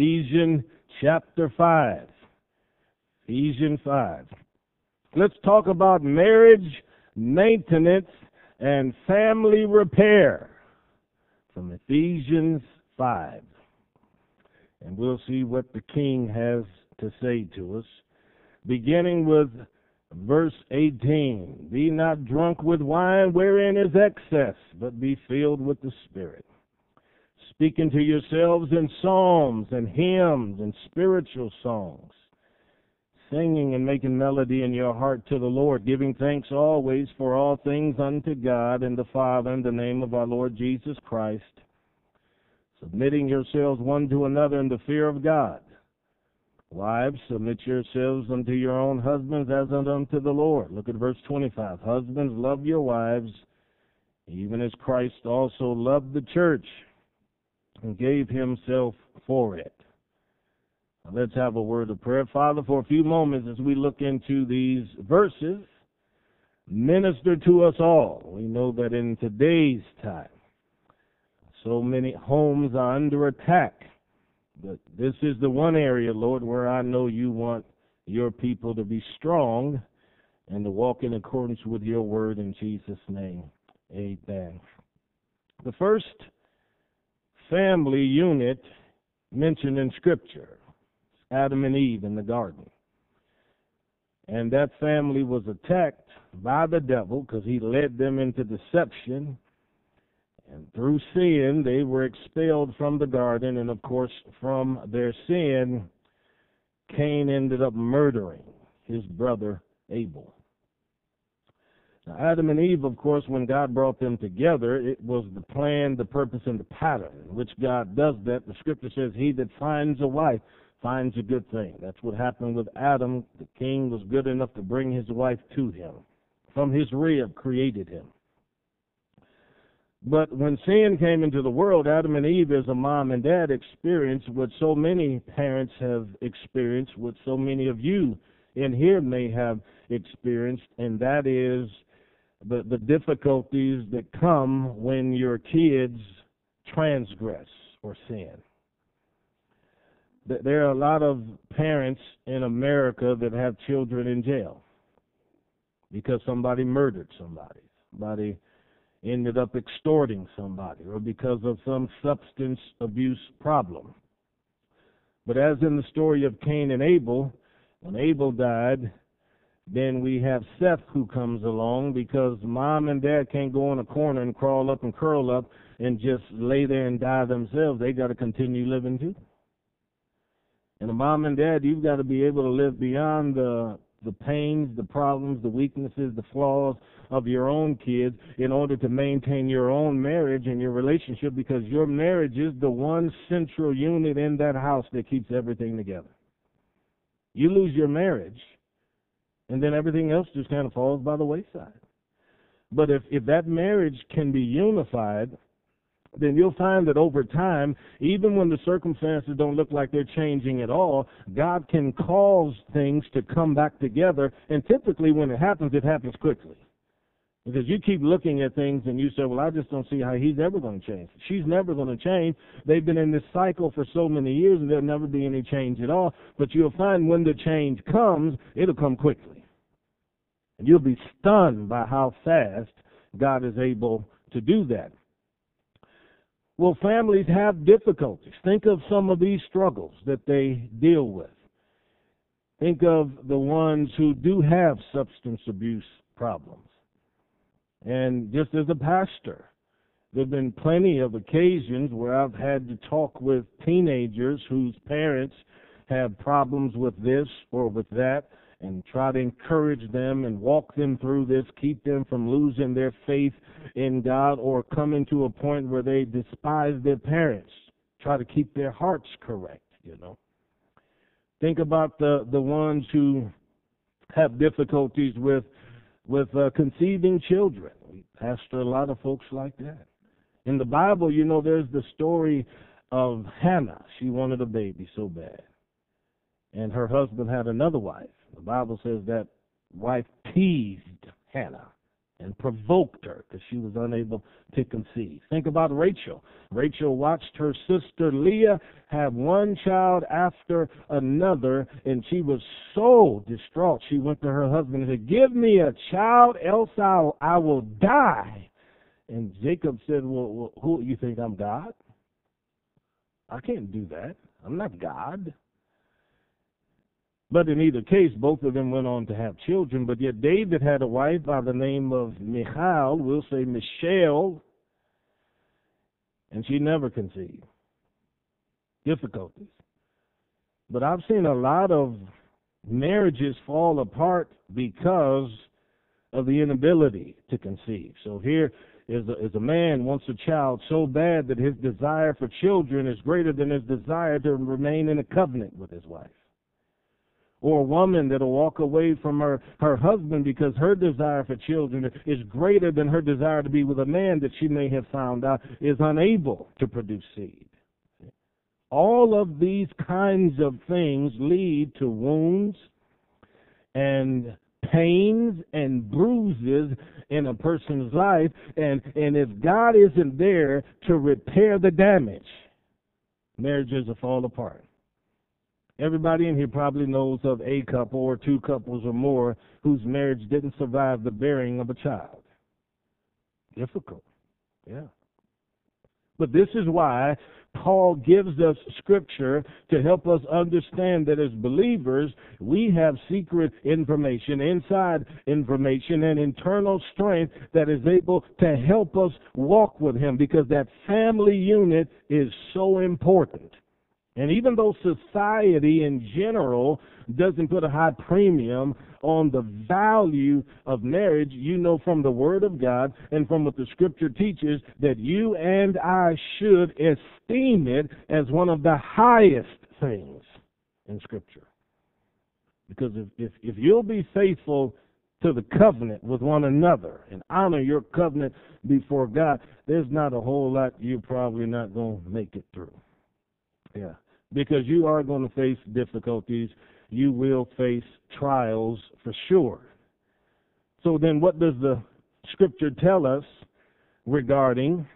Ephesians chapter 5. Ephesians 5. Let's talk about marriage, maintenance, and family repair from Ephesians 5. And we'll see what the king has to say to us, beginning with verse 18 Be not drunk with wine wherein is excess, but be filled with the Spirit. Speaking to yourselves in psalms and hymns and spiritual songs, singing and making melody in your heart to the Lord, giving thanks always for all things unto God and the Father in the name of our Lord Jesus Christ, submitting yourselves one to another in the fear of God. Wives, submit yourselves unto your own husbands as unto the Lord. Look at verse 25. Husbands, love your wives, even as Christ also loved the church and gave himself for it. Now let's have a word of prayer. Father, for a few moments as we look into these verses, minister to us all. We know that in today's time, so many homes are under attack but this is the one area, Lord, where I know you want your people to be strong and to walk in accordance with your word in Jesus' name. Amen. The first family unit mentioned in Scripture Adam and Eve in the garden. And that family was attacked by the devil because he led them into deception and through sin, they were expelled from the garden, and of course, from their sin, Cain ended up murdering his brother Abel. Adam and Eve, of course, when God brought them together, it was the plan, the purpose, and the pattern which God does that. The scripture says, He that finds a wife finds a good thing. That's what happened with Adam. The king was good enough to bring his wife to him. From his rib created him. But when sin came into the world, Adam and Eve, as a mom and dad, experienced what so many parents have experienced, what so many of you in here may have experienced, and that is the, the difficulties that come when your kids transgress or sin. There are a lot of parents in America that have children in jail because somebody murdered somebody. Somebody ended up extorting somebody or because of some substance abuse problem. But as in the story of Cain and Abel, when Abel died, then we have Seth who comes along because mom and dad can't go in a corner and crawl up and curl up and just lay there and die themselves. They got to continue living too. And the mom and dad, you've got to be able to live beyond the the pains, the problems, the weaknesses, the flaws of your own kids in order to maintain your own marriage and your relationship because your marriage is the one central unit in that house that keeps everything together. You lose your marriage, and then everything else just kind of falls by the wayside. But if, if that marriage can be unified, then you'll find that over time, even when the circumstances don't look like they're changing at all, God can cause things to come back together. And typically, when it happens, it happens quickly. Because you keep looking at things and you say, well, I just don't see how he's ever going to change. She's never going to change. They've been in this cycle for so many years and there'll never be any change at all. But you'll find when the change comes, it'll come quickly. And you'll be stunned by how fast God is able to do that. Well, families have difficulties. Think of some of these struggles that they deal with. Think of the ones who do have substance abuse problems. And just as a pastor, there have been plenty of occasions where I've had to talk with teenagers whose parents have problems with this or with that and try to encourage them and walk them through this, keep them from losing their faith in God or coming to a point where they despise their parents. Try to keep their hearts correct, you know. Think about the the ones who have difficulties with with uh, conceiving children. We pastor a lot of folks like that. In the Bible, you know, there's the story of Hannah. She wanted a baby so bad. And her husband had another wife. The Bible says that wife teased Hannah and provoked her because she was unable to conceive. Think about Rachel. Rachel watched her sister Leah have one child after another, and she was so distraught. She went to her husband and said, Give me a child, else I'll, I will die. And Jacob said, Well, well who you think I'm God? I can't do that. I'm not God. But in either case, both of them went on to have children. But yet David had a wife by the name of Michal, we'll say Michelle, and she never conceived. Difficulties. But I've seen a lot of marriages fall apart because of the inability to conceive. So here is a, is a man wants a child so bad that his desire for children is greater than his desire to remain in a covenant with his wife or a woman that'll walk away from her, her husband because her desire for children is greater than her desire to be with a man that she may have found out is unable to produce seed. All of these kinds of things lead to wounds and pains and bruises in a person's life and and if God isn't there to repair the damage marriages will fall apart Everybody in here probably knows of a couple or two couples or more whose marriage didn't survive the bearing of a child. Difficult. Yeah. But this is why Paul gives us scripture to help us understand that as believers, we have secret information, inside information, and internal strength that is able to help us walk with Him because that family unit is so important. And even though society in general doesn't put a high premium on the value of marriage, you know from the Word of God and from what the Scripture teaches that you and I should esteem it as one of the highest things in Scripture. Because if, if, if you'll be faithful to the covenant with one another and honor your covenant before God, there's not a whole lot you're probably not going to make it through. Yeah. Because you are going to face difficulties. You will face trials for sure. So then what does the scripture tell us regarding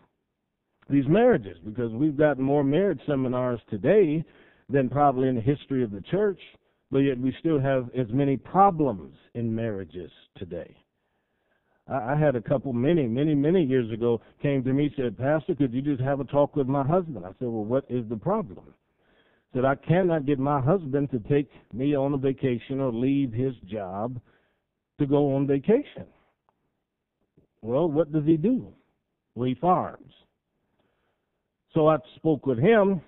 these marriages? Because we've got more marriage seminars today than probably in the history of the church, but yet we still have as many problems in marriages today. I, had a couple many, many, many years ago came to me said, Pastor, could you just have a talk with my husband? I said, Well, what is the problem? Said I cannot get my husband to take me on a vacation or leave his job to go on vacation. Well, what does he do? Well, he farms. So I spoke with him,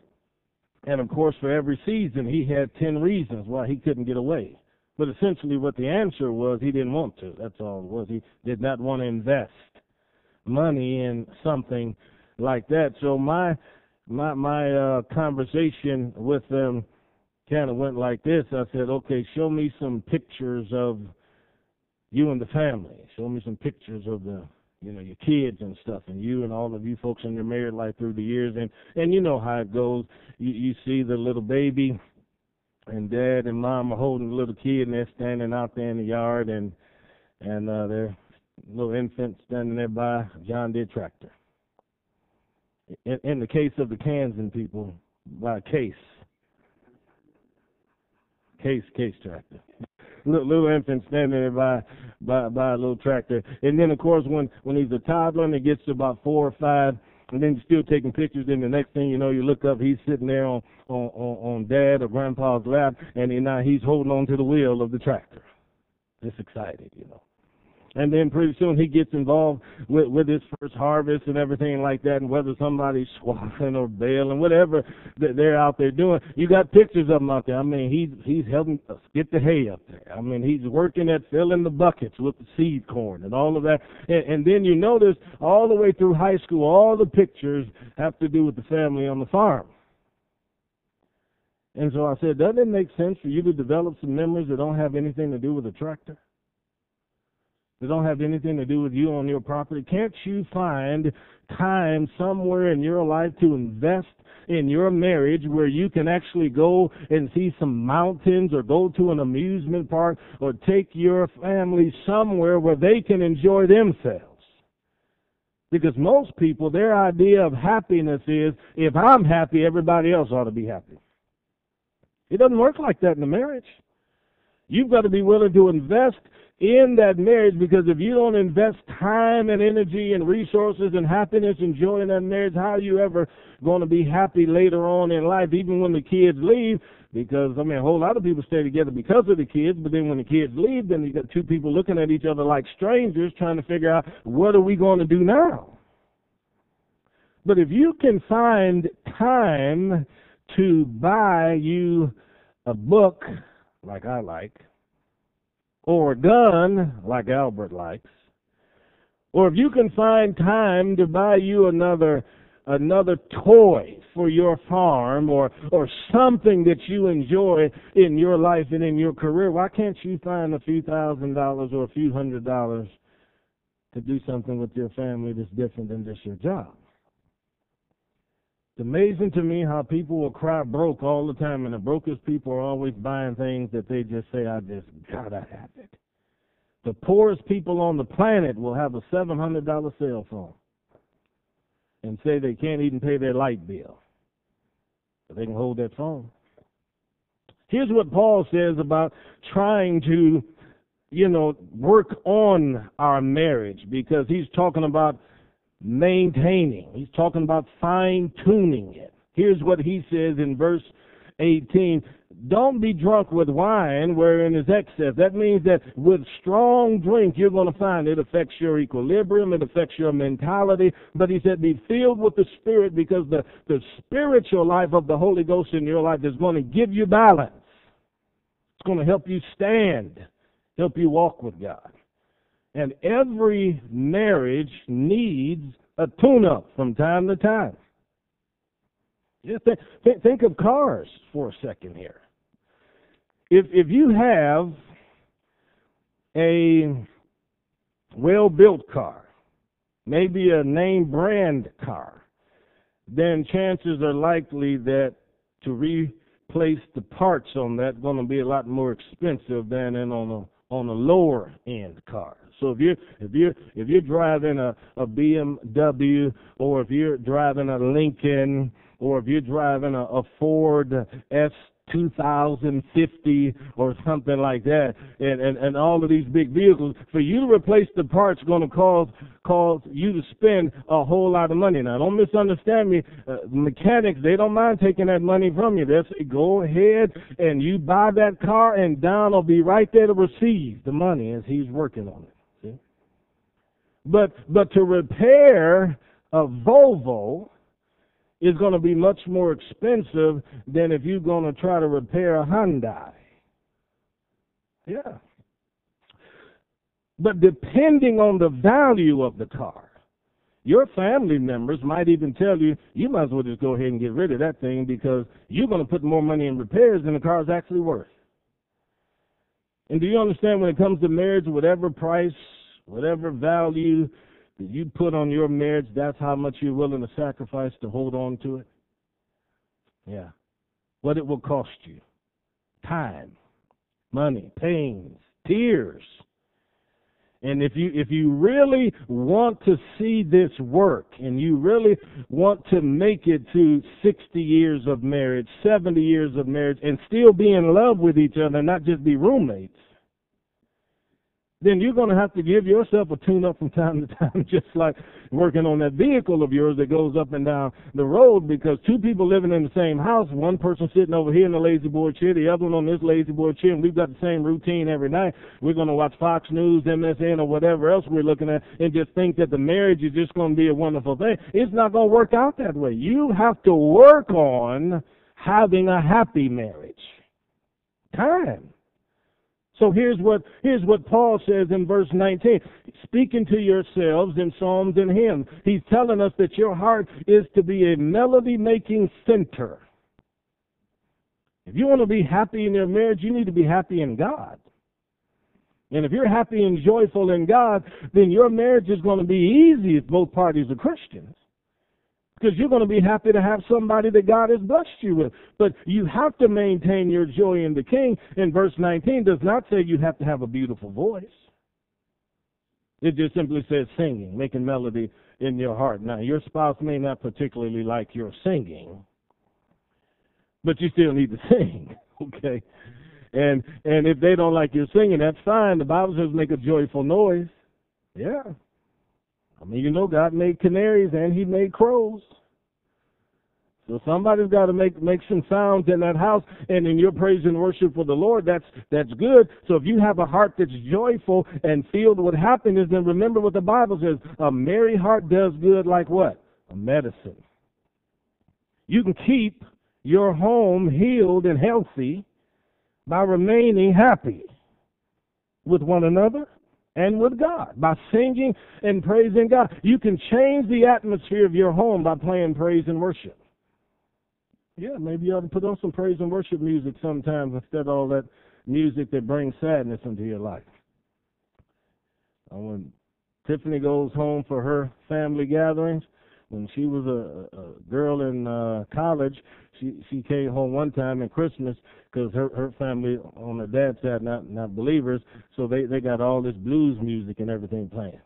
and of course, for every season, he had 10 reasons why he couldn't get away. But essentially, what the answer was, he didn't want to. That's all it was. He did not want to invest money in something like that. So my my my uh, conversation with them kind of went like this. I said, "Okay, show me some pictures of you and the family. Show me some pictures of the you know your kids and stuff, and you and all of you folks in your married life through the years. And and you know how it goes. You you see the little baby." And dad and mom are holding the little kid, and they're standing out there in the yard, and and uh, their little infant standing there by John Deere tractor in, in the case of the Kansan people, by case. Case, case tractor. little, little infant standing there by, by, by a little tractor. And then, of course, when, when he's a toddler and he gets to about four or five, and then still taking pictures. Then the next thing you know, you look up, he's sitting there on on on, on dad or grandpa's lap, and now he's holding on to the wheel of the tractor. It's excited, you know and then pretty soon he gets involved with with his first harvest and everything like that, and whether somebody's swathing or baling, whatever that they're out there doing. You got pictures of him out there. I mean, he's he's helping us get the hay up there. I mean, he's working at filling the buckets with the seed corn and all of that. And, and then you notice all the way through high school, all the pictures have to do with the family on the farm. And so I said, doesn't it make sense for you to develop some memories that don't have anything to do with a tractor? That don't have anything to do with you on your property? Can't you find time somewhere in your life to invest in your marriage where you can actually go and see some mountains or go to an amusement park or take your family somewhere where they can enjoy themselves? Because most people, their idea of happiness is if I'm happy, everybody else ought to be happy. It doesn't work like that in a marriage. You've got to be willing to invest in that marriage because if you don't invest time and energy and resources and happiness and joy in that marriage, how are you ever going to be happy later on in life, even when the kids leave? Because, I mean, a whole lot of people stay together because of the kids, but then when the kids leave, then you got two people looking at each other like strangers trying to figure out what are we going to do now? But if you can find time to buy you a book like I like, or a gun like Albert likes, or if you can find time to buy you another another toy for your farm or or something that you enjoy in your life and in your career, why can't you find a few thousand dollars or a few hundred dollars to do something with your family that's different than just your job? It's amazing to me how people will cry broke all the time, and the brokest people are always buying things that they just say, I just gotta have it. The poorest people on the planet will have a $700 cell phone and say they can't even pay their light bill. But they can hold that phone. Here's what Paul says about trying to, you know, work on our marriage because he's talking about maintaining. He's talking about fine tuning it. Here's what he says in verse 18 Don't be drunk with wine wherein is excess. That means that with strong drink, you're going to find it affects your equilibrium, it affects your mentality. But he said, Be filled with the Spirit because the, the spiritual life of the Holy Ghost in your life is going to give you balance. It's going to help you stand, help you walk with God. And every marriage needs a tune-up from time to time. Just think, think, think of cars for a second here. If if you have a well-built car, maybe a name brand car, then chances are likely that to replace the parts on that going to be a lot more expensive than in on a on a lower end car. So if you're if you're if you're driving a, a BMW or if you're driving a Lincoln or if you're driving a, a Ford S 2050 or something like that, and, and, and all of these big vehicles, for you to replace the parts going to cause cause you to spend a whole lot of money. Now, don't misunderstand me. Uh, mechanics, they don't mind taking that money from you. They say, go ahead and you buy that car, and Don will be right there to receive the money as he's working on it. But but to repair a Volvo is going to be much more expensive than if you're going to try to repair a Hyundai. Yeah. But depending on the value of the car, your family members might even tell you, you might as well just go ahead and get rid of that thing because you're going to put more money in repairs than the car's actually worth. And do you understand when it comes to marriage, whatever price Whatever value that you put on your marriage, that's how much you're willing to sacrifice to hold on to it. Yeah. What it will cost you. Time, money, pains, tears. And if you if you really want to see this work and you really want to make it to 60 years of marriage, 70 years of marriage and still be in love with each other, not just be roommates, then you're going to have to give yourself a tune up from time to time, just like working on that vehicle of yours that goes up and down the road because two people living in the same house, one person sitting over here in the La-Z-Boy chair, the other one on this La-Z-Boy chair, and we've got the same routine every night. We're going to watch Fox News, MSN, or whatever else we're looking at and just think that the marriage is just going to be a wonderful thing. It's not going to work out that way. You have to work on having a happy marriage. Time. So here's what here's what Paul says in verse 19. Speaking to yourselves in psalms and hymns. He's telling us that your heart is to be a melody making center. If you want to be happy in your marriage, you need to be happy in God. And if you're happy and joyful in God, then your marriage is going to be easy if both parties are Christians. Because you're going to be happy to have somebody that God has blessed you with. But you have to maintain your joy in the King. And verse 19 does not say you have to have a beautiful voice. It just simply says singing, making melody in your heart. Now, your spouse may not particularly like your singing, but you still need to sing, okay? And and if they don't like your singing, that's fine. The Bible says make a joyful noise. Yeah. I mean, you know, God made canaries and He made crows. So somebody's got to make make some sounds in that house, and in your praise and worship for the Lord, that's that's good. So if you have a heart that's joyful and filled with happiness, then remember what the Bible says: a merry heart does good, like what? A medicine. You can keep your home healed and healthy by remaining happy with one another and with God by singing and praising God. You can change the atmosphere of your home by playing praise and worship. Yeah, maybe you ought to put on some praise and worship music sometimes instead of all that music that brings sadness into your life. Uh, when Tiffany goes home for her family gatherings, when she was a, a girl in uh, college, she she came home one time in Christmas because her her family on her dad's side not not believers, so they they got all this blues music and everything playing.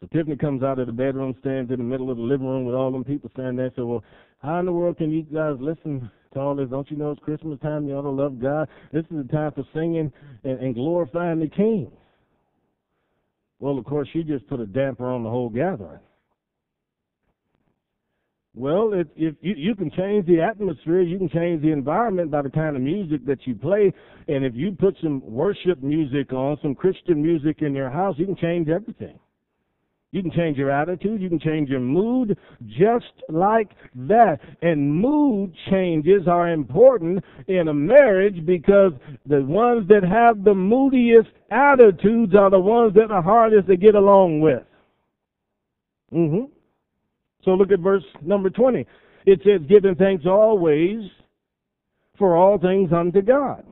So Tiffany comes out of the bedroom, stands in the middle of the living room with all them people standing there. So, well, how in the world can you guys listen to all this? Don't you know it's Christmas time? You ought to love God. This is the time for singing and, and glorifying the King. Well, of course, she just put a damper on the whole gathering. Well, if, if you, you can change the atmosphere, you can change the environment by the kind of music that you play. And if you put some worship music on, some Christian music in your house, you can change everything. You can change your attitude. You can change your mood just like that. And mood changes are important in a marriage because the ones that have the moodiest attitudes are the ones that are hardest to get along with. Mm-hmm. So look at verse number 20. It says, giving thanks always for all things unto God.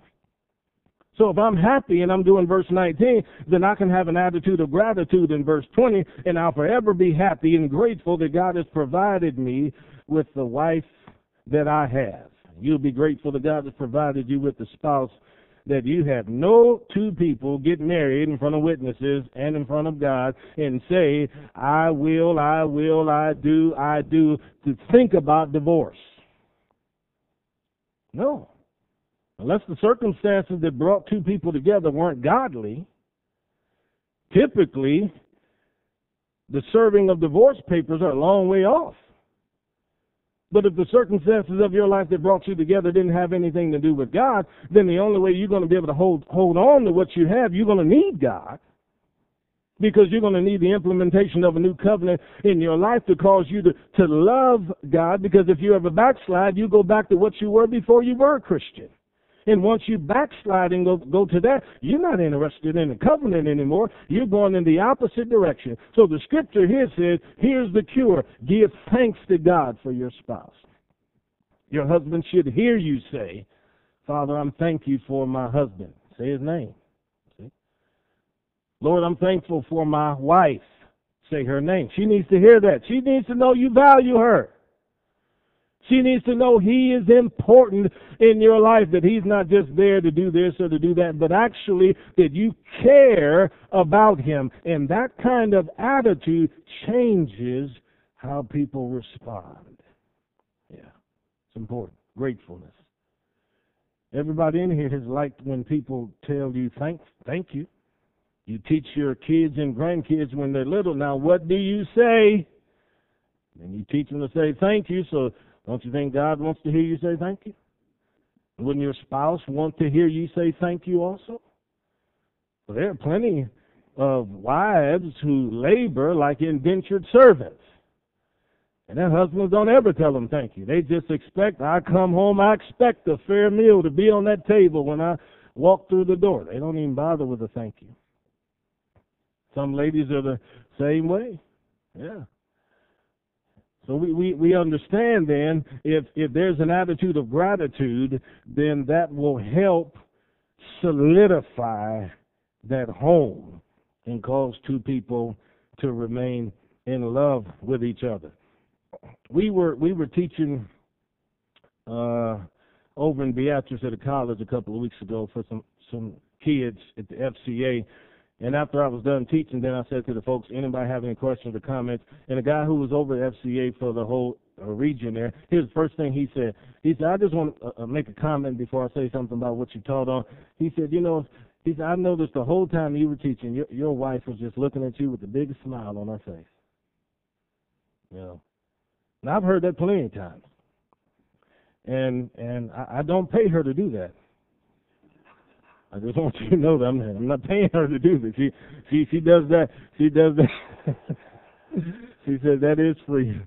So if I'm happy and I'm doing verse 19, then I can have an attitude of gratitude in verse 20, and I'll forever be happy and grateful that God has provided me with the wife that I have. You'll be grateful that God has provided you with the spouse that you have. No two people get married in front of witnesses and in front of God and say, I will, I will, I do, I do, to think about divorce. No. Unless the circumstances that brought two people together weren't godly, typically the serving of divorce papers are a long way off. But if the circumstances of your life that brought you together didn't have anything to do with God, then the only way you're going to be able to hold hold on to what you have, you're going to need God. Because you're going to need the implementation of a new covenant in your life to cause you to, to love God. Because if you ever backslide, you go back to what you were before you were a Christian. And once you backslide and go, go to that, you're not interested in the covenant anymore. You're going in the opposite direction. So the scripture here says, here's the cure. Give thanks to God for your spouse. Your husband should hear you say, Father, I'm thank you for my husband. Say his name. See? Lord, I'm thankful for my wife. Say her name. She needs to hear that. She needs to know you value her. She needs to know He is important in your life, that He's not just there to do this or to do that, but actually that you care about Him. And that kind of attitude changes how people respond. Yeah, it's important. Gratefulness. Everybody in here has liked when people tell you thank thank you. You teach your kids and grandkids when they're little. Now, what do you say? And you teach them to say thank you. So don't you think God wants to hear you say thank you? Wouldn't your spouse want to hear you say thank you also? Well, there are plenty of wives who labor like indentured servants. And their husbands don't ever tell them thank you. They just expect, I come home, I expect a fair meal to be on that table when I walk through the door. They don't even bother with a thank you. Some ladies are the same way. Yeah. So we, we, we understand then if, if there's an attitude of gratitude, then that will help solidify that home and cause two people to remain in love with each other. We were we were teaching uh, over in Beatrice at a college a couple of weeks ago for some some kids at the FCA. And after I was done teaching, then I said to the folks, anybody have any questions or comments? And the guy who was over at FCA for the whole uh, region there, here's the first thing he said. He said, I just want to uh, uh, make a comment before I say something about what you taught on. He said, you know, he said, I noticed the whole time you were teaching, your, your wife was just looking at you with the biggest smile on her face. You know, and I've heard that plenty of times. And and I, I don't pay her to do that. I just want you to know that I'm, I'm not paying her to do this. She she she does that. She does that. she said that is free.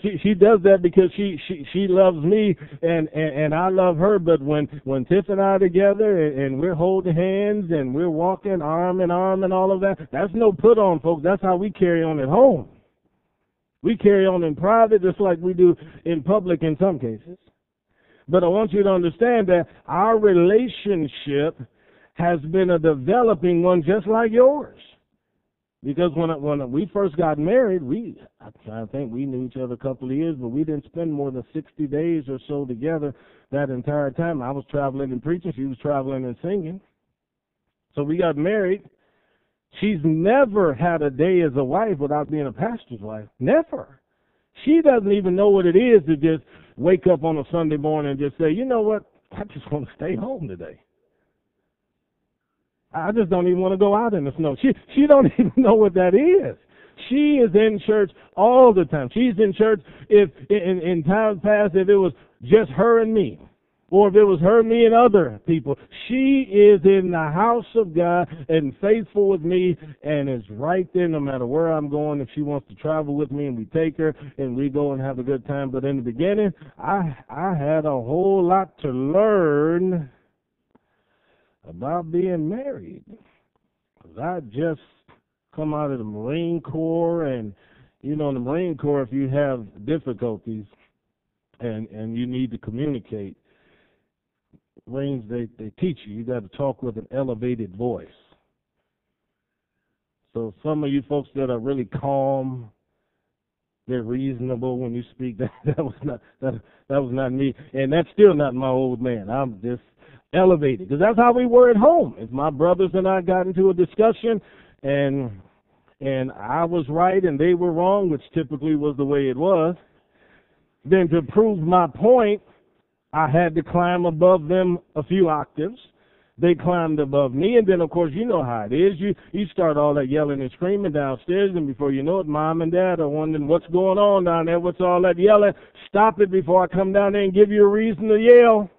She she does that because she she she loves me and and, and I love her. But when when Tiff and I are together and, and we're holding hands and we're walking arm in arm and all of that, that's no put on, folks. That's how we carry on at home. We carry on in private just like we do in public in some cases. But I want you to understand that our relationship has been a developing one just like yours. Because when when we first got married, we I think we knew each other a couple of years, but we didn't spend more than 60 days or so together that entire time. I was traveling and preaching, she was traveling and singing. So we got married. She's never had a day as a wife without being a pastor's wife. Never. She doesn't even know what it is to just wake up on a Sunday morning and just say, you know what, I just want to stay home today. I just don't even want to go out in the snow. She she don't even know what that is. She is in church all the time. She's in church if in, in times past if it was just her and me. Or if it was her, me, and other people. She is in the house of God and faithful with me and is right there no matter where I'm going. If she wants to travel with me and we take her and we go and have a good time. But in the beginning, I, I had a whole lot to learn about being married. I just come out of the Marine Corps and, you know, in the Marine Corps, if you have difficulties and, and you need to communicate, Marines, they, they teach you, you got to talk with an elevated voice. So some of you folks that are really calm, they're reasonable when you speak. That that was not that that was not me, and that's still not my old man. I'm just elevated because that's how we were at home. If my brothers and I got into a discussion, and and I was right and they were wrong, which typically was the way it was, then to prove my point, I had to climb above them a few octaves. They climbed above me, and then of course you know how it is. You you start all that yelling and screaming downstairs, and before you know it, mom and dad are wondering what's going on down there. What's all that yelling? Stop it before I come down there and give you a reason to yell.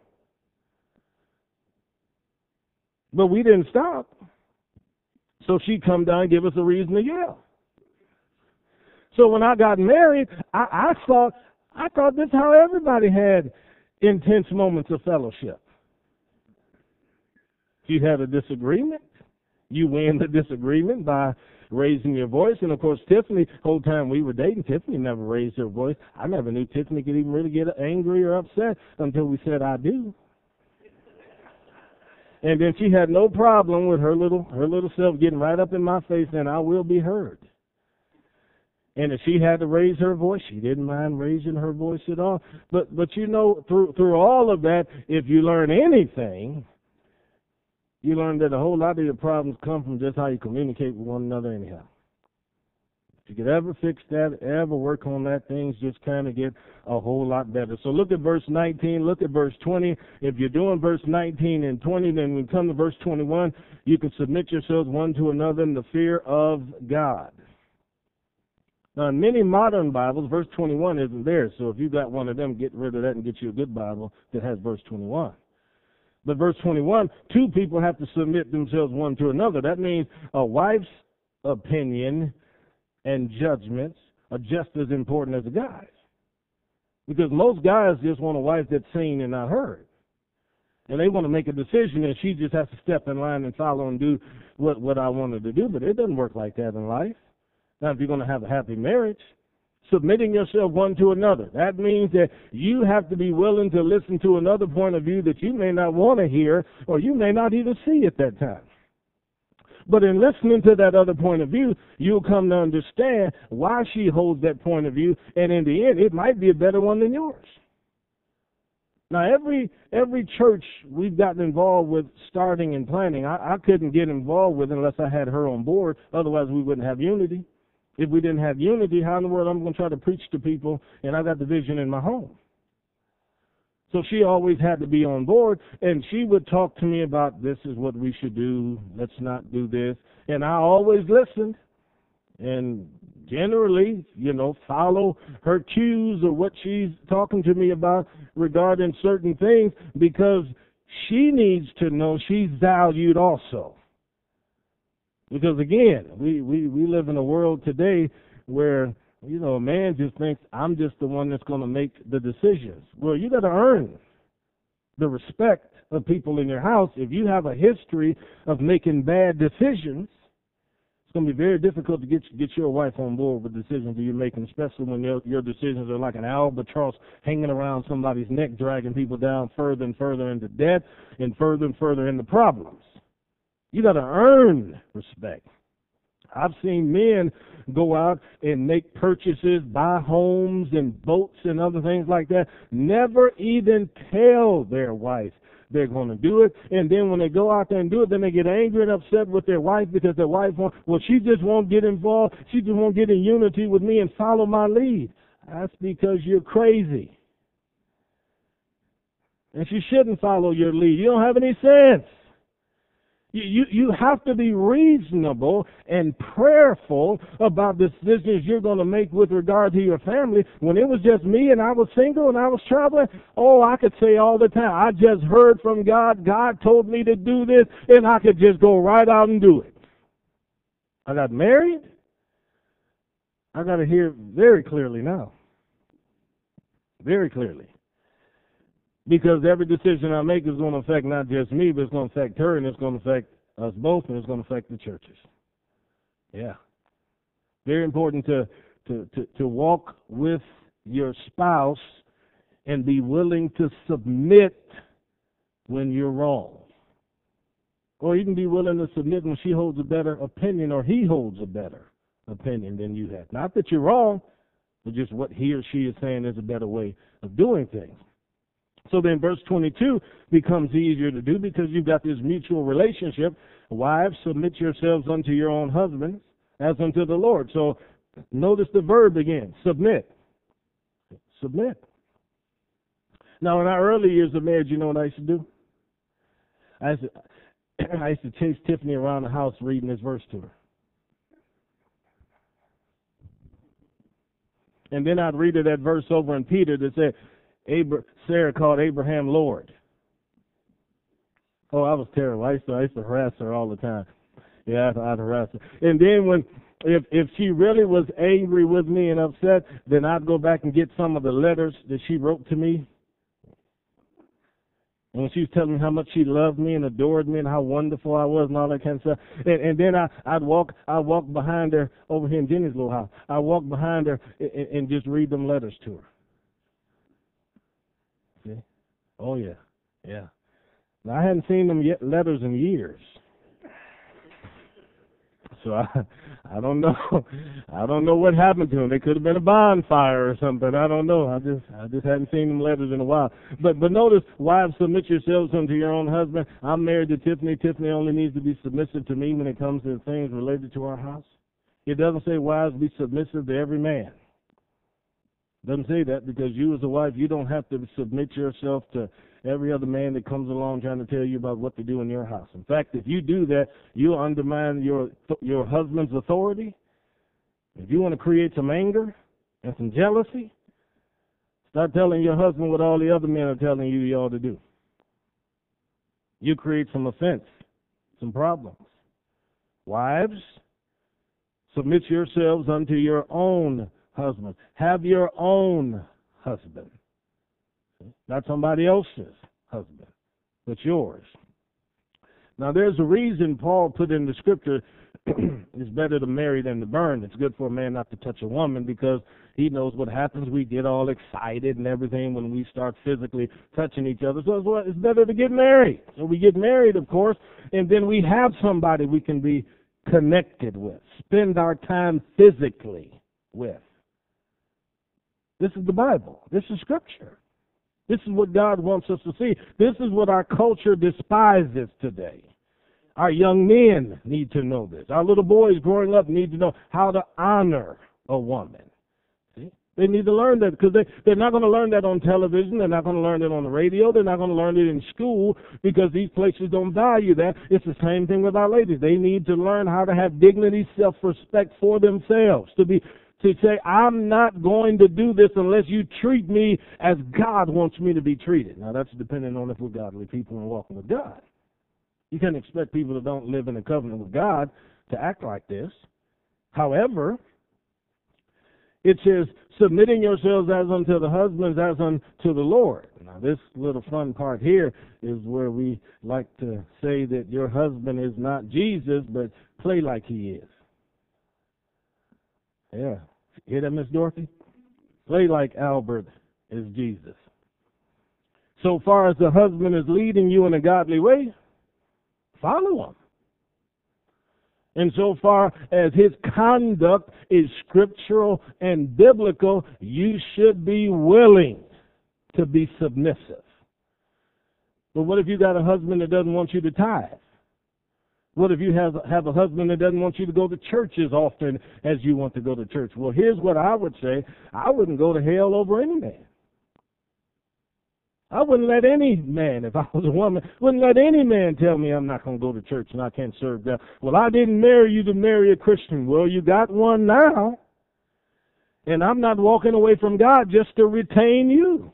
But we didn't stop. So she'd come down and give us a reason to yell. So when I got married, I, I thought I thought this how everybody had intense moments of fellowship. If you had a disagreement, you win the disagreement by raising your voice. And of course, Tiffany, the whole time we were dating, Tiffany never raised her voice. I never knew Tiffany could even really get angry or upset until we said I do. And then she had no problem with her little her little self getting right up in my face and I will be heard. And if she had to raise her voice, she didn't mind raising her voice at all. But but you know, through through all of that, if you learn anything, you learn that a whole lot of your problems come from just how you communicate with one another anyhow. If you could ever fix that, ever work on that, things just kind of get a whole lot better. So look at verse 19, look at verse 20. If you're doing verse 19 and 20, then when we come to verse 21, you can submit yourselves one to another in the fear of God. Now, in many modern Bibles, verse 21 isn't there. So if you got one of them, get rid of that and get you a good Bible that has verse 21. But verse 21, two people have to submit themselves one to another. That means a wife's opinion and judgments are just as important as a guy's. Because most guys just want a wife that's seen and not heard. And they want to make a decision and she just has to step in line and follow and do what, what I wanted to do. But it doesn't work like that in life. Now, if you're going to have a happy marriage, submitting yourself one to another. That means that you have to be willing to listen to another point of view that you may not want to hear or you may not even see at that time. But in listening to that other point of view, you'll come to understand why she holds that point of view, and in the end, it might be a better one than yours. Now, every every church we've gotten involved with starting and planning, I, I couldn't get involved with unless I had her on board. Otherwise, we wouldn't have unity. If we didn't have unity, how in the world I'm going to try to preach to people and I got the vision in my home? So she always had to be on board, and she would talk to me about this is what we should do, let's not do this. And I always listened and generally, you know, follow her cues or what she's talking to me about regarding certain things because she needs to know she's valued also. Because again, we, we, we live in a world today where, you know, a man just thinks, I'm just the one that's going to make the decisions. Well, you got to earn the respect of people in your house. If you have a history of making bad decisions, it's going to be very difficult to get get your wife on board with decisions that you're making, especially when your your decisions are like an albatross hanging around somebody's neck, dragging people down further and further into debt and further and further into problems. You got to earn respect. I've seen men go out and make purchases, buy homes and boats and other things like that, never even tell their wife they're going to do it. And then when they go out there and do it, then they get angry and upset with their wife because their wife won't, well, she just won't get involved. She just won't get in unity with me and follow my lead. That's because you're crazy. And she shouldn't follow your lead. You don't have any sense. You, you have to be reasonable and prayerful about decisions you're going to make with regard to your family. When it was just me and I was single and I was traveling, oh, I could say all the time, I just heard from God. God told me to do this, and I could just go right out and do it. I got married. I got to hear very clearly now. Very clearly because every decision I make is going to affect not just me, but it's going to affect her, and it's going to affect us both, and it's going to affect the churches. Yeah, very important to to to, to walk with your spouse and be willing to submit when you're wrong. Or you can be willing to submit when she holds a better opinion or he holds a better opinion than you have. Not that you're wrong, but just what he or she is saying is a better way of doing things. So then verse 22 becomes easier to do because you've got this mutual relationship. Wives, submit yourselves unto your own husbands as unto the Lord. So notice the verb again, submit. Submit. Now, in our early years of marriage, you know what I used to do? I used to, I used to chase Tiffany around the house reading this verse to her. And then I'd read her that verse over in Peter that said, Abra- Sarah called Abraham Lord. Oh, I was terrible. I used to, I used to harass her all the time. Yeah, I'd, I'd harass her. And then when, if if she really was angry with me and upset, then I'd go back and get some of the letters that she wrote to me. And when she was telling me how much she loved me and adored me and how wonderful I was and all that kind of stuff. And, and then I, I'd walk, I'd walk behind her over here in Jenny's little house. I'd walk behind her and, and just read them letters to her. Oh yeah, yeah. Now, I hadn't seen them yet letters in years, so I I don't know I don't know what happened to them. They could have been a bonfire or something. I don't know. I just I just hadn't seen them letters in a while. But but notice, wives, submit yourselves unto your own husband. I'm married to Tiffany. Tiffany only needs to be submissive to me when it comes to things related to our house. It doesn't say wives be submissive to every man. Doesn't say that because you as a wife, you don't have to submit yourself to every other man that comes along trying to tell you about what to do in your house. In fact, if you do that, you'll undermine your your husband's authority. If you want to create some anger and some jealousy, start telling your husband what all the other men are telling you you ought to do. You create some offense, some problems. Wives, submit yourselves unto your own husband. Have your own husband. Not somebody else's husband, but yours. Now, there's a reason Paul put in the scripture it's better to marry than to burn. It's good for a man not to touch a woman because he knows what happens. We get all excited and everything when we start physically touching each other. So it's better to get married. So we get married, of course, and then we have somebody we can be connected with, spend our time physically with. This is the Bible. This is Scripture. This is what God wants us to see. This is what our culture despises today. Our young men need to know this. Our little boys growing up need to know how to honor a woman. See? They need to learn that because they, they're not going to learn that on television. They're not going to learn it on the radio. They're not going to learn it in school because these places don't value that. It's the same thing with our ladies. They need to learn how to have dignity, self-respect for themselves, to be to say, I'm not going to do this unless you treat me as God wants me to be treated. Now, that's depending on if we're godly people and walking with God. You can't expect people that don't live in a covenant with God to act like this. However, it says, submitting yourselves as unto the husbands, as unto the Lord. Now, this little fun part here is where we like to say that your husband is not Jesus, but play like he is. Yeah. Hear that, Miss Dorothy? Play like Albert is Jesus. So far as the husband is leading you in a godly way, follow him. And so far as his conduct is scriptural and biblical, you should be willing to be submissive. But what if you got a husband that doesn't want you to tithe? What if you have have a husband that doesn't want you to go to church as often as you want to go to church? Well, here's what I would say: I wouldn't go to hell over any man. I wouldn't let any man, if I was a woman, wouldn't let any man tell me I'm not going to go to church and I can't serve God. Well, I didn't marry you to marry a Christian. Well, you got one now. And I'm not walking away from God just to retain you.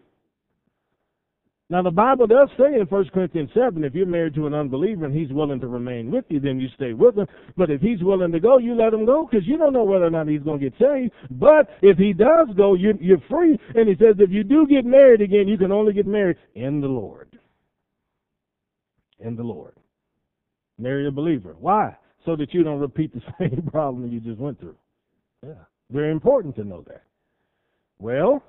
Now, the Bible does say in 1 Corinthians 7, if you're married to an unbeliever and he's willing to remain with you, then you stay with him. But if he's willing to go, you let him go because you don't know whether or not he's going to get saved. But if he does go, you, you're free. And he says if you do get married again, you can only get married in the Lord. In the Lord. Marry a believer. Why? So that you don't repeat the same problem you just went through. Yeah. Very important to know that. Well,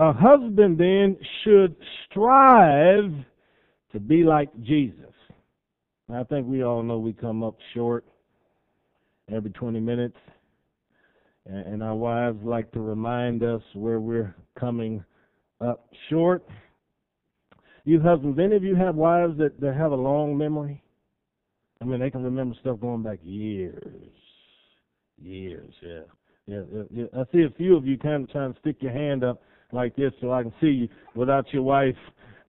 a husband then should strive to be like Jesus. I think we all know we come up short every 20 minutes, and our wives like to remind us where we're coming up short. You husbands, any of you have wives that, that have a long memory? I mean, they can remember stuff going back years, years. Yeah, yeah. yeah. I see a few of you kind of trying to stick your hand up like this so I can see you without your wife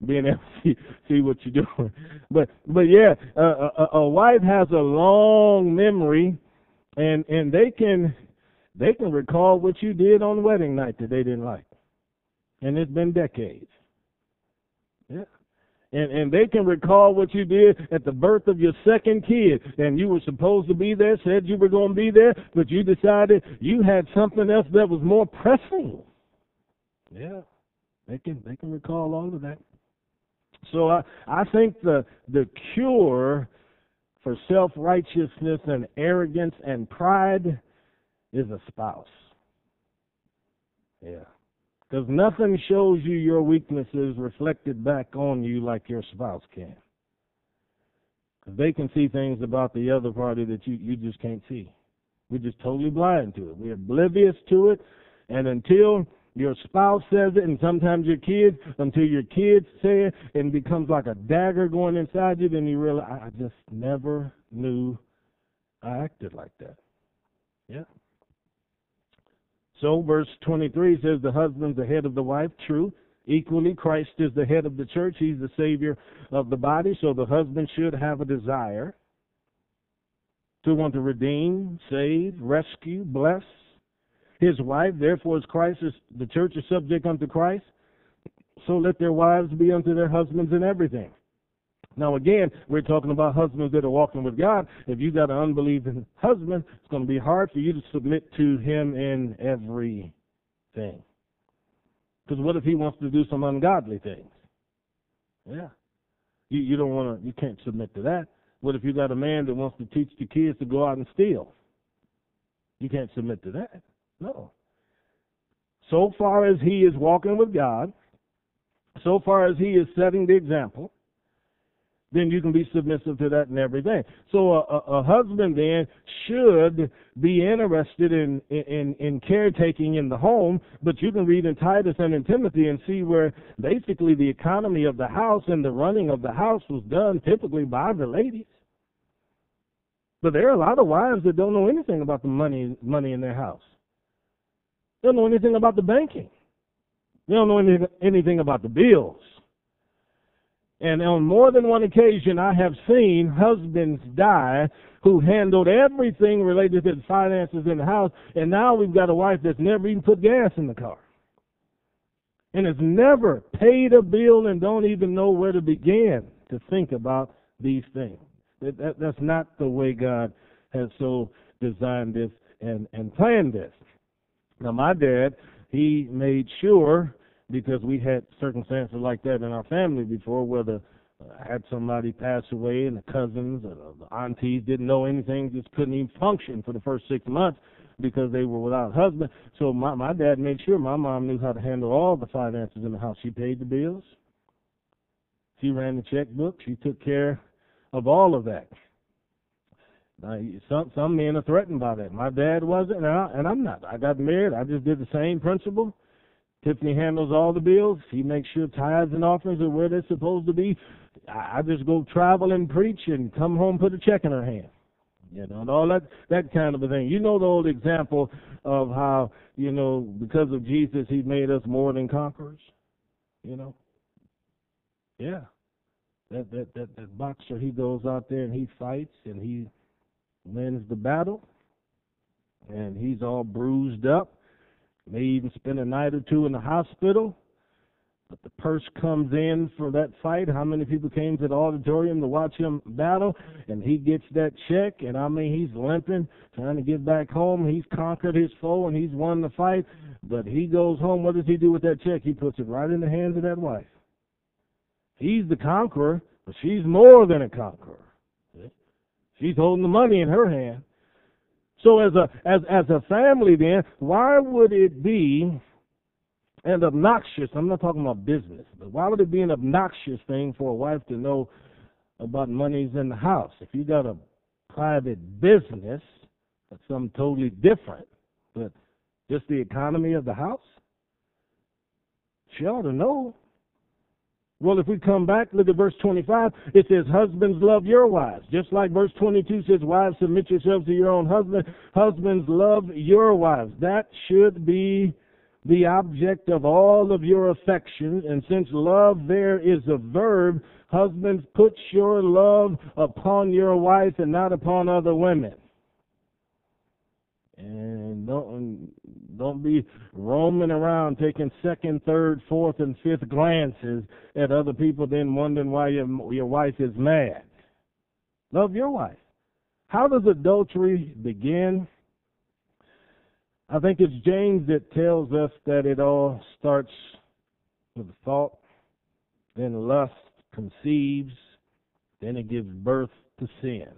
being able to see, see what you're doing. But but yeah, uh, a, a wife has a long memory, and and they can they can recall what you did on wedding night that they didn't like, and it's been decades. Yeah. And, and they can recall what you did at the birth of your second kid, and you were supposed to be there, said you were going to be there, but you decided you had something else that was more pressing. Yeah, they can they can recall all of that. So I I think the the cure for self righteousness and arrogance and pride is a spouse. Yeah. Because nothing shows you your weaknesses reflected back on you like your spouse can. Because they can see things about the other party that you, you just can't see. We're just totally blind to it. We're oblivious to it. And until your spouse says it, and sometimes your kids, until your kids say it, and it becomes like a dagger going inside you, then you realize, I just never knew I acted like that. Yeah. So, verse 23 says, The husband's the head of the wife. True. Equally, Christ is the head of the church. He's the Savior of the body. So, the husband should have a desire to want to redeem, save, rescue, bless, his wife. Therefore, as Christ is, the church is subject unto Christ, so let their wives be unto their husbands in everything. Now, again, we're talking about husbands that are walking with God. If you got an unbelieving husband, it's going to be hard for you to submit to him in everything. Because what if he wants to do some ungodly things? Yeah. You, you don't want to, you can't submit to that. What if you got a man that wants to teach the kids to go out and steal? You can't submit to that. No. So far as he is walking with God, so far as he is setting the example, then you can be submissive to that and everything. So a, a, a husband then should be interested in, in in caretaking in the home, but you can read in Titus and in Timothy and see where basically the economy of the house and the running of the house was done typically by the ladies. But there are a lot of wives that don't know anything about the money money in their house. They don't know anything about the banking. They don't know anything, anything about the bills. And on more than one occasion, I have seen husbands die who handled everything related to the finances in the house, and now we've got a wife that's never even put gas in the car. And has never paid a bill and don't even know where to begin to think about these things. That, that, that's not the way God has so designed this and, and planned this. Now, my dad, he made sure because we had circumstances like that in our family before where the uh, had somebody pass away and the cousins or the aunties didn't know anything, just couldn't even function for the first six months because they were without a husband. So my my dad made sure my mom knew how to handle all the finances in the house. She paid the bills. She ran the checkbook. She took care of all of that. Uh, now, some some men are threatened by that. My dad wasn't, and, I, and I'm not. I got married. I just did the same principle. Tiffany handles all the bills. She makes sure tithes and offerings are where they're supposed to be. I, I just go travel and preach and come home, put a check in her hand. You know, and all that that kind of a thing. You know the old example of how, you know, because of Jesus he made us more than conquerors. You know? Yeah. That that that, that boxer he goes out there and he fights and he wins the battle and he's all bruised up May even spend a night or two in the hospital. But the purse comes in for that fight. How many people came to the auditorium to watch him battle? And he gets that check, and I mean, he's limping, trying to get back home. He's conquered his foe, and he's won the fight. But he goes home. What does he do with that check? He puts it right in the hands of that wife. He's the conqueror, but she's more than a conqueror. She's holding the money in her hand. So as a as as a family then, why would it be an obnoxious I'm not talking about business, but why would it be an obnoxious thing for a wife to know about monies in the house? If you got a private business, that's something totally different. But just the economy of the house? She ought to know. Well, if we come back, look at verse 25. It says, Husbands, love your wives. Just like verse 22 says, Wives, submit yourselves to your own husband. Husbands, love your wives. That should be the object of all of your affections. And since love there is a verb, husbands, put your love upon your wife and not upon other women. And don't don't be roaming around taking second, third, fourth, and fifth glances at other people, then wondering why your your wife is mad. Love your wife. How does adultery begin? I think it's James that tells us that it all starts with thought, then lust conceives, then it gives birth to sin.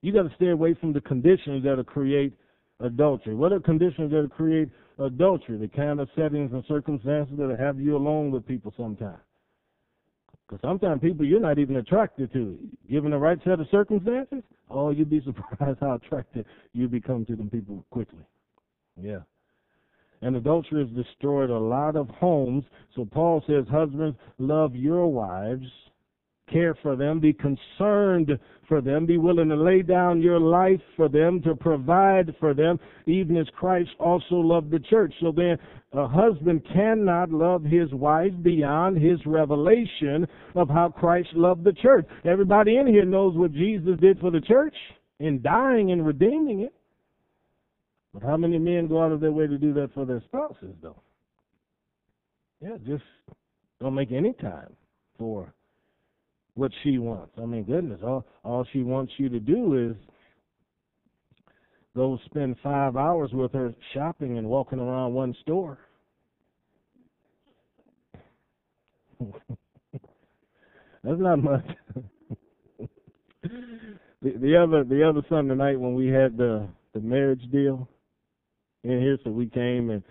You got to stay away from the conditions that'll create adultery. What are conditions that'll create adultery? The kind of settings and circumstances that'll have you alone with people sometimes. Because sometimes people you're not even attracted to. Given the right set of circumstances, oh, you'd be surprised how attracted you become to them people quickly. Yeah. And adultery has destroyed a lot of homes. So Paul says, Husbands, love your wives care for them, be concerned for them, be willing to lay down your life for them, to provide for them, even as Christ also loved the church. So then, a husband cannot love his wife beyond his revelation of how Christ loved the church. Everybody in here knows what Jesus did for the church in dying and redeeming it. But how many men go out of their way to do that for their spouses, though? Yeah, just don't make any time for what she wants. I mean, goodness, all all she wants you to do is go spend five hours with her shopping and walking around one store. That's not much. the, the other the other Sunday night when we had the the marriage deal in here, so we came and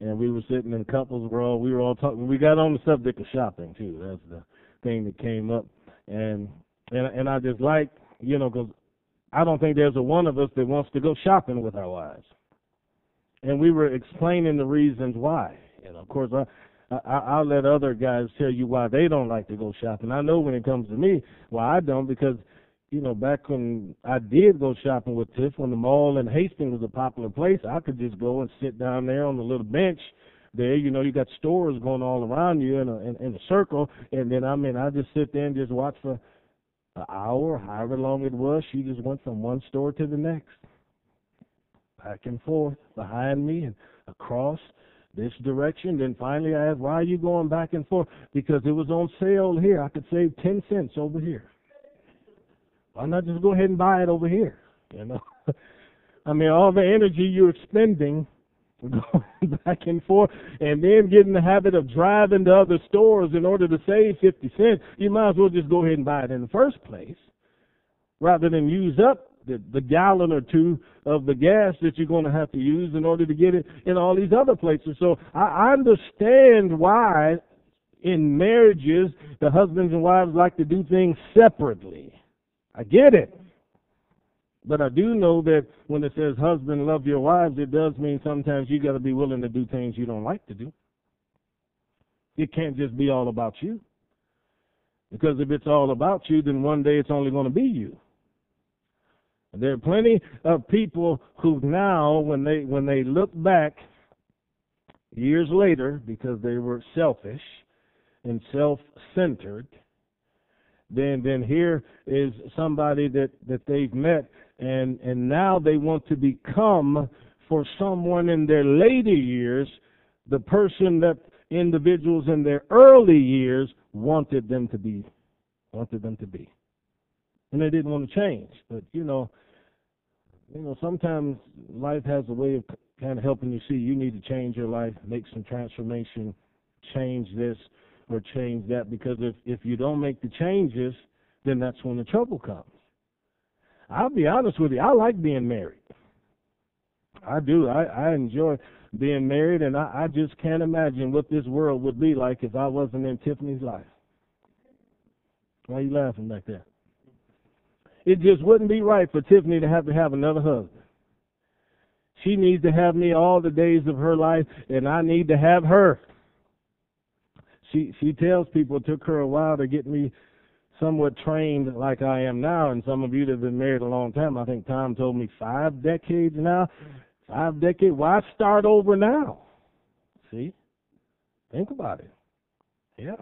and we were sitting in couples. We're all we were all talking. We got on the subject of shopping too. That's the thing that came up and and and I just like you know because I don't think there's a one of us that wants to go shopping with our wives, and we were explaining the reasons why. And of course, I, I I'll let other guys tell you why they don't like to go shopping. I know when it comes to me why I don't because you know, back when I did go shopping with Tiff, when the mall in Hastings was a popular place, I could just go and sit down there on the little bench there. You know, you got stores going all around you in a in, in a circle, and then I mean, I just sit there and just watch for an hour, however long it was. She just went from one store to the next, back and forth behind me and across this direction. Then finally, I asked, "Why are you going back and forth?" Because it was on sale here. I could save ten cents over here. Why not just go ahead and buy it over here? You know, I mean, all the energy you're expending going back and forth, and then get in the habit of driving to other stores in order to save fifty cents. You might as well just go ahead and buy it in the first place, rather than use up the, the gallon or two of the gas that you're going to have to use in order to get it in all these other places. So I understand why in marriages the husbands and wives like to do things separately. I get it. But I do know that when it says husband love your wives, it does mean sometimes you got to be willing to do things you don't like to do. It can't just be all about you. Because if it's all about you, then one day it's only going to be you. There are plenty of people who now, when they when they look back years later, because they were selfish and self-centered, then then here is somebody that that they've met and and now they want to become for someone in their later years the person that individuals in their early years wanted them to be wanted them to be. And they didn't want to change. But you know you know sometimes life has a way of kind of helping you see you need to change your life make some transformation change this or change that. Because if if you don't make the changes, then that's when the trouble comes. I'll be honest with you, I like being married. I do. I, I enjoy being married, and I, I just can't imagine what this world would be like if I wasn't in Tiffany's life. Why are you laughing back there? It just wouldn't be right for Tiffany to have to have another husband. She needs to have me all the days of her life, and I need to have her she she tells people it took her a while to get me somewhat trained like I am now, and some of you that have been married a long time, I think Tom told me five decades now. Five decades. Why start over now? See? Think about it. Yeah.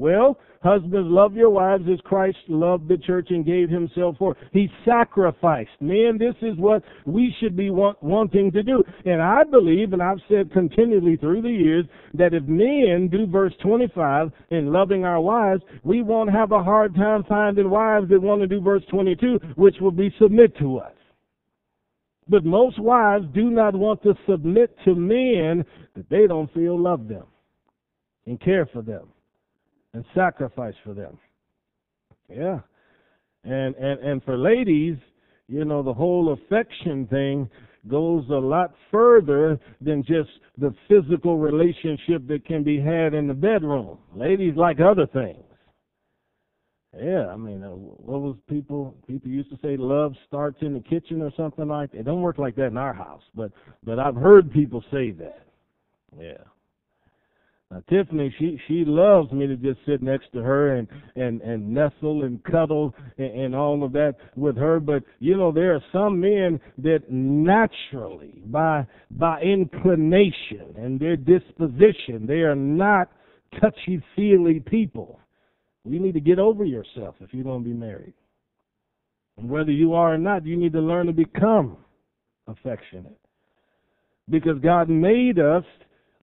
Well, husbands, love your wives as Christ loved the church and gave himself for. He sacrificed. Man, this is what we should be want, wanting to do. And I believe, and I've said continually through the years, that if men do verse 25 in loving our wives, we won't have a hard time finding wives that want to do verse 22, which will be submit to us. But most wives do not want to submit to men that they don't feel love them and care for them and sacrifice for them. Yeah. And and and for ladies, you know, the whole affection thing goes a lot further than just the physical relationship that can be had in the bedroom. Ladies like other things. Yeah, I mean, uh, what was people people used to say love starts in the kitchen or something like that. It don't work like that in our house, but but I've heard people say that. Yeah. Now, Tiffany, she she loves me to just sit next to her and and and nestle and cuddle and, and all of that with her. But you know, there are some men that naturally, by by inclination and their disposition, they are not touchy feely people. You need to get over yourself if you're going to be married. And whether you are or not, you need to learn to become affectionate. Because God made us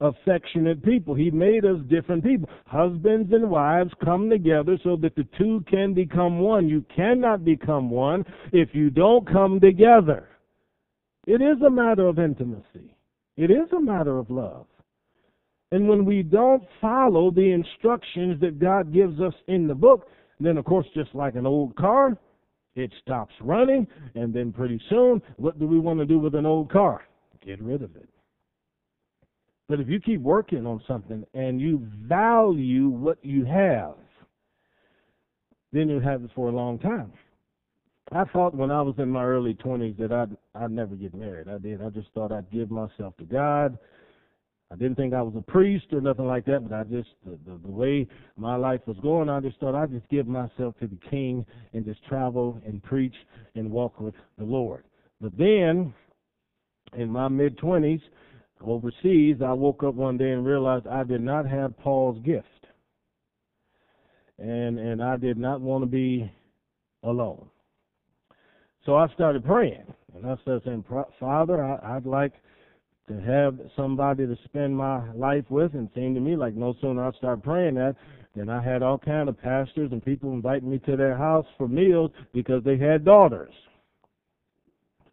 affectionate people. He made us different people. Husbands and wives come together so that the two can become one. You cannot become one if you don't come together. It is a matter of intimacy. It is a matter of love. And when we don't follow the instructions that God gives us in the book, then of course, just like an old car, it stops running, and then pretty soon, what do we want to do with an old car? Get rid of it. But if you keep working on something and you value what you have, didn't even have it for a long time. I thought when I was in my early 20s that I'd, I'd never get married. I did. I just thought I'd give myself to God. I didn't think I was a priest or nothing like that, but I just, the, the, the way my life was going, I just thought I'd just give myself to the King and just travel and preach and walk with the Lord. But then, in my mid 20s, overseas, I woke up one day and realized I did not have Paul's gift. And, and I did not want to be alone. So I started praying, and I started saying, Father, I, I'd like to have somebody to spend my life with, and seemed to me like no sooner I started praying that than I had all kind of pastors and people inviting me to their house for meals because they had daughters.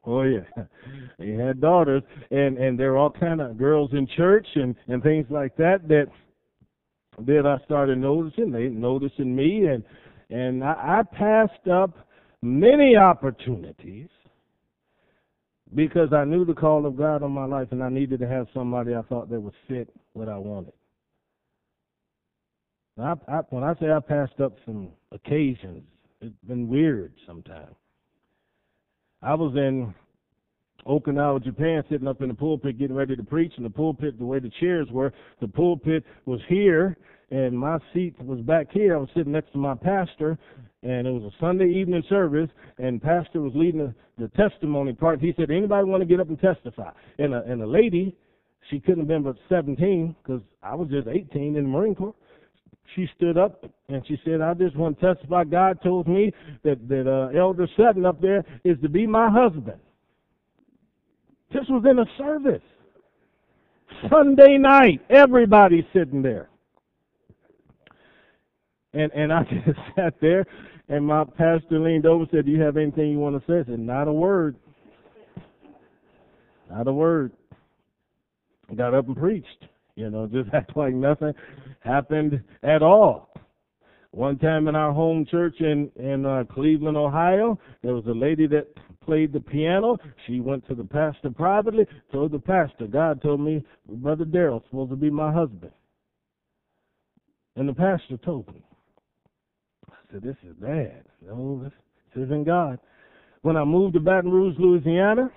Oh yeah, he had daughters, and and there were all kind of girls in church and and things like that that that I started noticing. They noticing me, and and I, I passed up many opportunities because I knew the call of God on my life and I needed to have somebody I thought that would fit what I wanted. I, I, when I say I passed up some occasions, it's been weird sometimes. I was in Okinawa, Japan, sitting up in the pulpit getting ready to preach, and the pulpit, the way the chairs were, the pulpit was here, and my seat was back here. I was sitting next to my pastor, and it was a Sunday evening service, and pastor was leading the, the testimony part. He said, "Anybody want to get up and testify?" And a and a lady, she couldn't have been but 17 because I was just 18 in the Marine Corps. She stood up and she said, "I just want to testify. God told me that that uh, Elder Sutton up there is to be my husband." This was in a service. Sunday night, everybody sitting there. And and I just sat there and my pastor leaned over and said, Do you have anything you want to say? I said, Not a word. Not a word. I got up and preached. You know, just act like nothing happened at all. One time in our home church in in uh, Cleveland, Ohio, there was a lady that played the piano. She went to the pastor privately, told the pastor, God told me Brother Daryl's supposed to be my husband. And the pastor told me I said, This is bad. No, this, this isn't God. When I moved to Baton Rouge, Louisiana,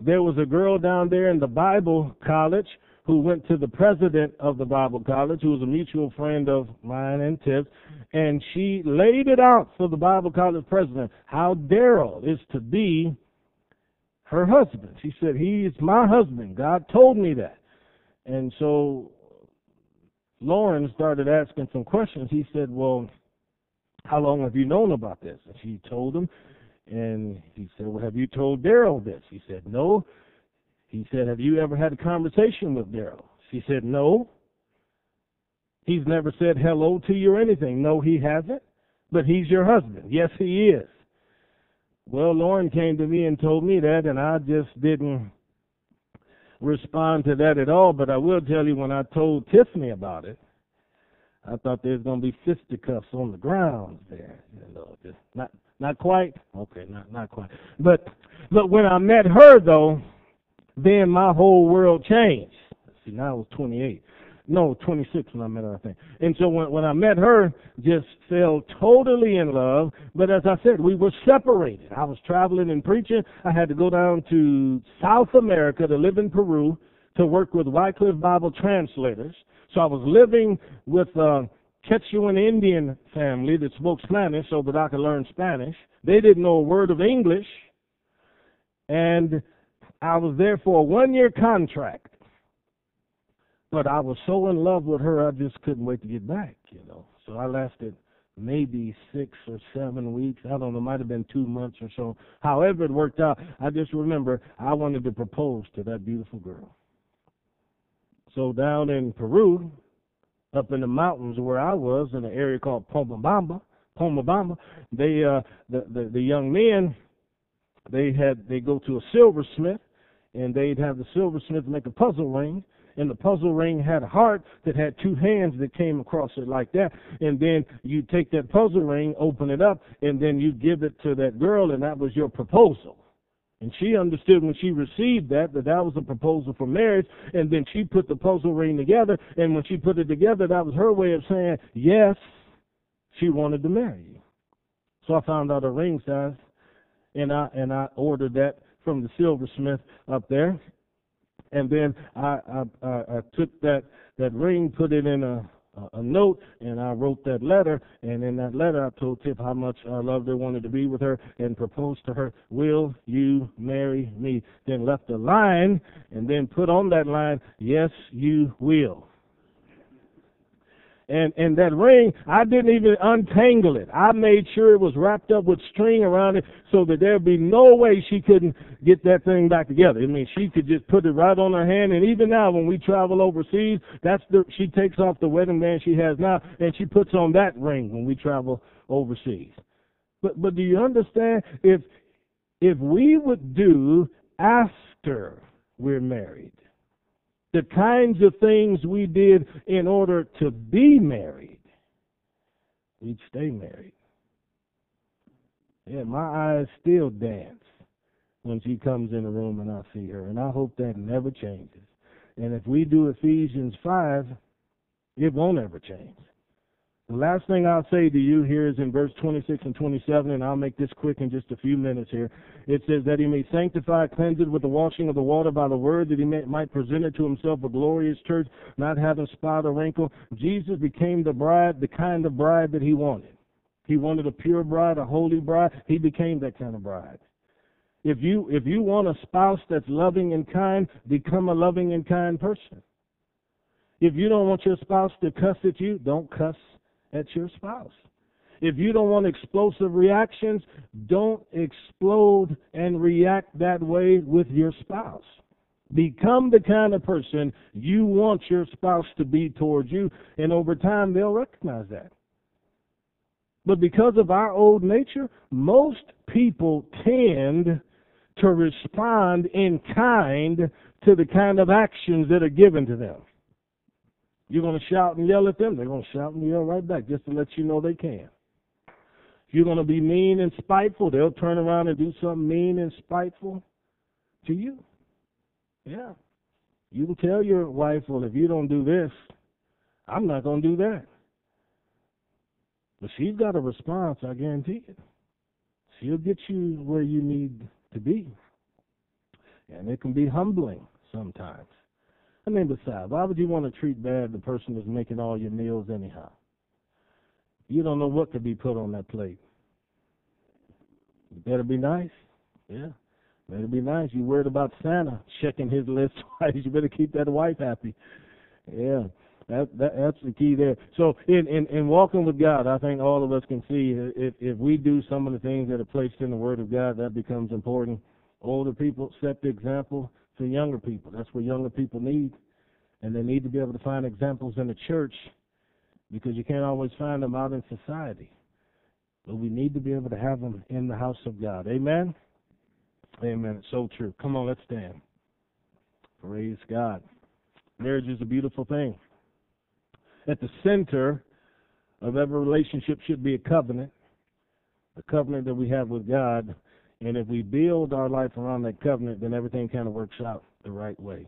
there was a girl down there in the Bible college who went to the president of the Bible college, who was a mutual friend of mine and Tips, and she laid it out for the Bible college president how Daryl is to be her husband. She said, He is my husband. God told me that. And so Lauren started asking some questions. He said, Well, how long have you known about this? And she told him, and he said, well, have you told Daryl this? He said, no. He said, have you ever had a conversation with Daryl? She said, no. He's never said hello to you or anything. No, he hasn't. But he's your husband. Yes, he is. Well, Lauren came to me and told me that, and I just didn't respond to that at all. But I will tell you, when I told Tiffany about it, I thought there's gonna be fisticuffs on the ground there. You know, just not not quite. Okay, not not quite. But but when I met her though, then my whole world changed. See, now I was 28. No, 26 when I met her, I think. And so when when I met her, just fell totally in love. But as I said, we were separated. I was traveling and preaching. I had to go down to South America to live in Peru to work with Wycliffe Bible translators. So I was living with a Quechuan Indian family that spoke Spanish so that I could learn Spanish. They didn't know a word of English. And I was there for a one year contract. But I was so in love with her, I just couldn't wait to get back, you know. So I lasted maybe six or seven weeks. I don't know, might have been two months or so. However, it worked out. I just remember I wanted to propose to that beautiful girl. So down in Peru, up in the mountains where I was, in an area called Pomabamba, Pomabamba, they uh, the, the the young men, they had they go to a silversmith, and they'd have the silversmith make a puzzle ring, and the puzzle ring had a heart that had two hands that came across it like that. And then you take that puzzle ring, open it up, and then you give it to that girl, and that was your proposal. And she understood when she received that that that was a proposal for marriage, and then she put the puzzle ring together. And when she put it together, that was her way of saying yes. she wanted to marry you. So I found out her ring size, and I and I ordered that from the silversmith up there, and then I I, I, took that that ring, put it in a a note, and I wrote that letter. And in that letter, I told Tip how much uh, I loved her, wanted to be with her, and proposed to her, "Will you marry me?" Then left a line, and then put on that line, "Yes, you will." And and that ring, I didn't even untangle it. I made sure it was wrapped up with string around it so that there'd be no way she couldn't get that thing back together. I mean, she could just put it right on her hand. And even now, when we travel overseas, that's the she takes off the wedding band she has now, and she puts on that ring when we travel overseas. But but do you understand? If if we would do after we're married the kinds of things we did in order to be married, we'd stay married. Yeah, my eyes still dance when she comes in the room and I see her, and I hope that never changes. And if we do Ephesians 5, it won't ever change. The last thing I'll say to you here is in verse 26 and 27, and I'll make this quick in just a few minutes here. It says that he may sanctify, cleanse it with the washing of the water by the word, that he may, might present it to himself a glorious church, not having spot or wrinkle. Jesus became the bride, the kind of bride that he wanted. He wanted a pure bride, a holy bride. He became that kind of bride. If you if you want a spouse that's loving and kind, become a loving and kind person. If you don't want your spouse to cuss at you, don't cuss at your spouse. If you don't want explosive reactions, don't explode and react that way with your spouse. Become the kind of person you want your spouse to be towards you, and over time they'll recognize that. But because of our old nature, most people tend to respond in kind to the kind of actions that are given to them. You're going to shout and yell at them, they're going to shout and yell right back just to let you know they can. You're going to be mean and spiteful, they'll turn around and do something mean and spiteful to you. Yeah. You can tell your wife, well, if you don't do this, I'm not going to do that. But she's got a response, I guarantee it. She'll get you where you need to be. And it can be humbling sometimes. I mean, besides, why would you want to treat bad the person that's making all your meals anyhow? You don't know what could be put on that plate. You better be nice. Yeah. Better be nice. You worried about Santa checking his list twice. You better keep that wife happy. Yeah. That, that that's the key there. So in, in in walking with God, I think all of us can see if if we do some of the things that are placed in the Word of God, that becomes important. Older people set the example to younger people. That's what younger people need. And they need to be able to find examples in the church because you can't always find them out in society. But we need to be able to have them in the house of God. Amen? Amen. It's so true. Come on, let's stand. Praise God. Marriage is a beautiful thing. At the center of every relationship should be a covenant, the covenant that we have with God and if we build our life around that covenant, then everything kind of works out the right way.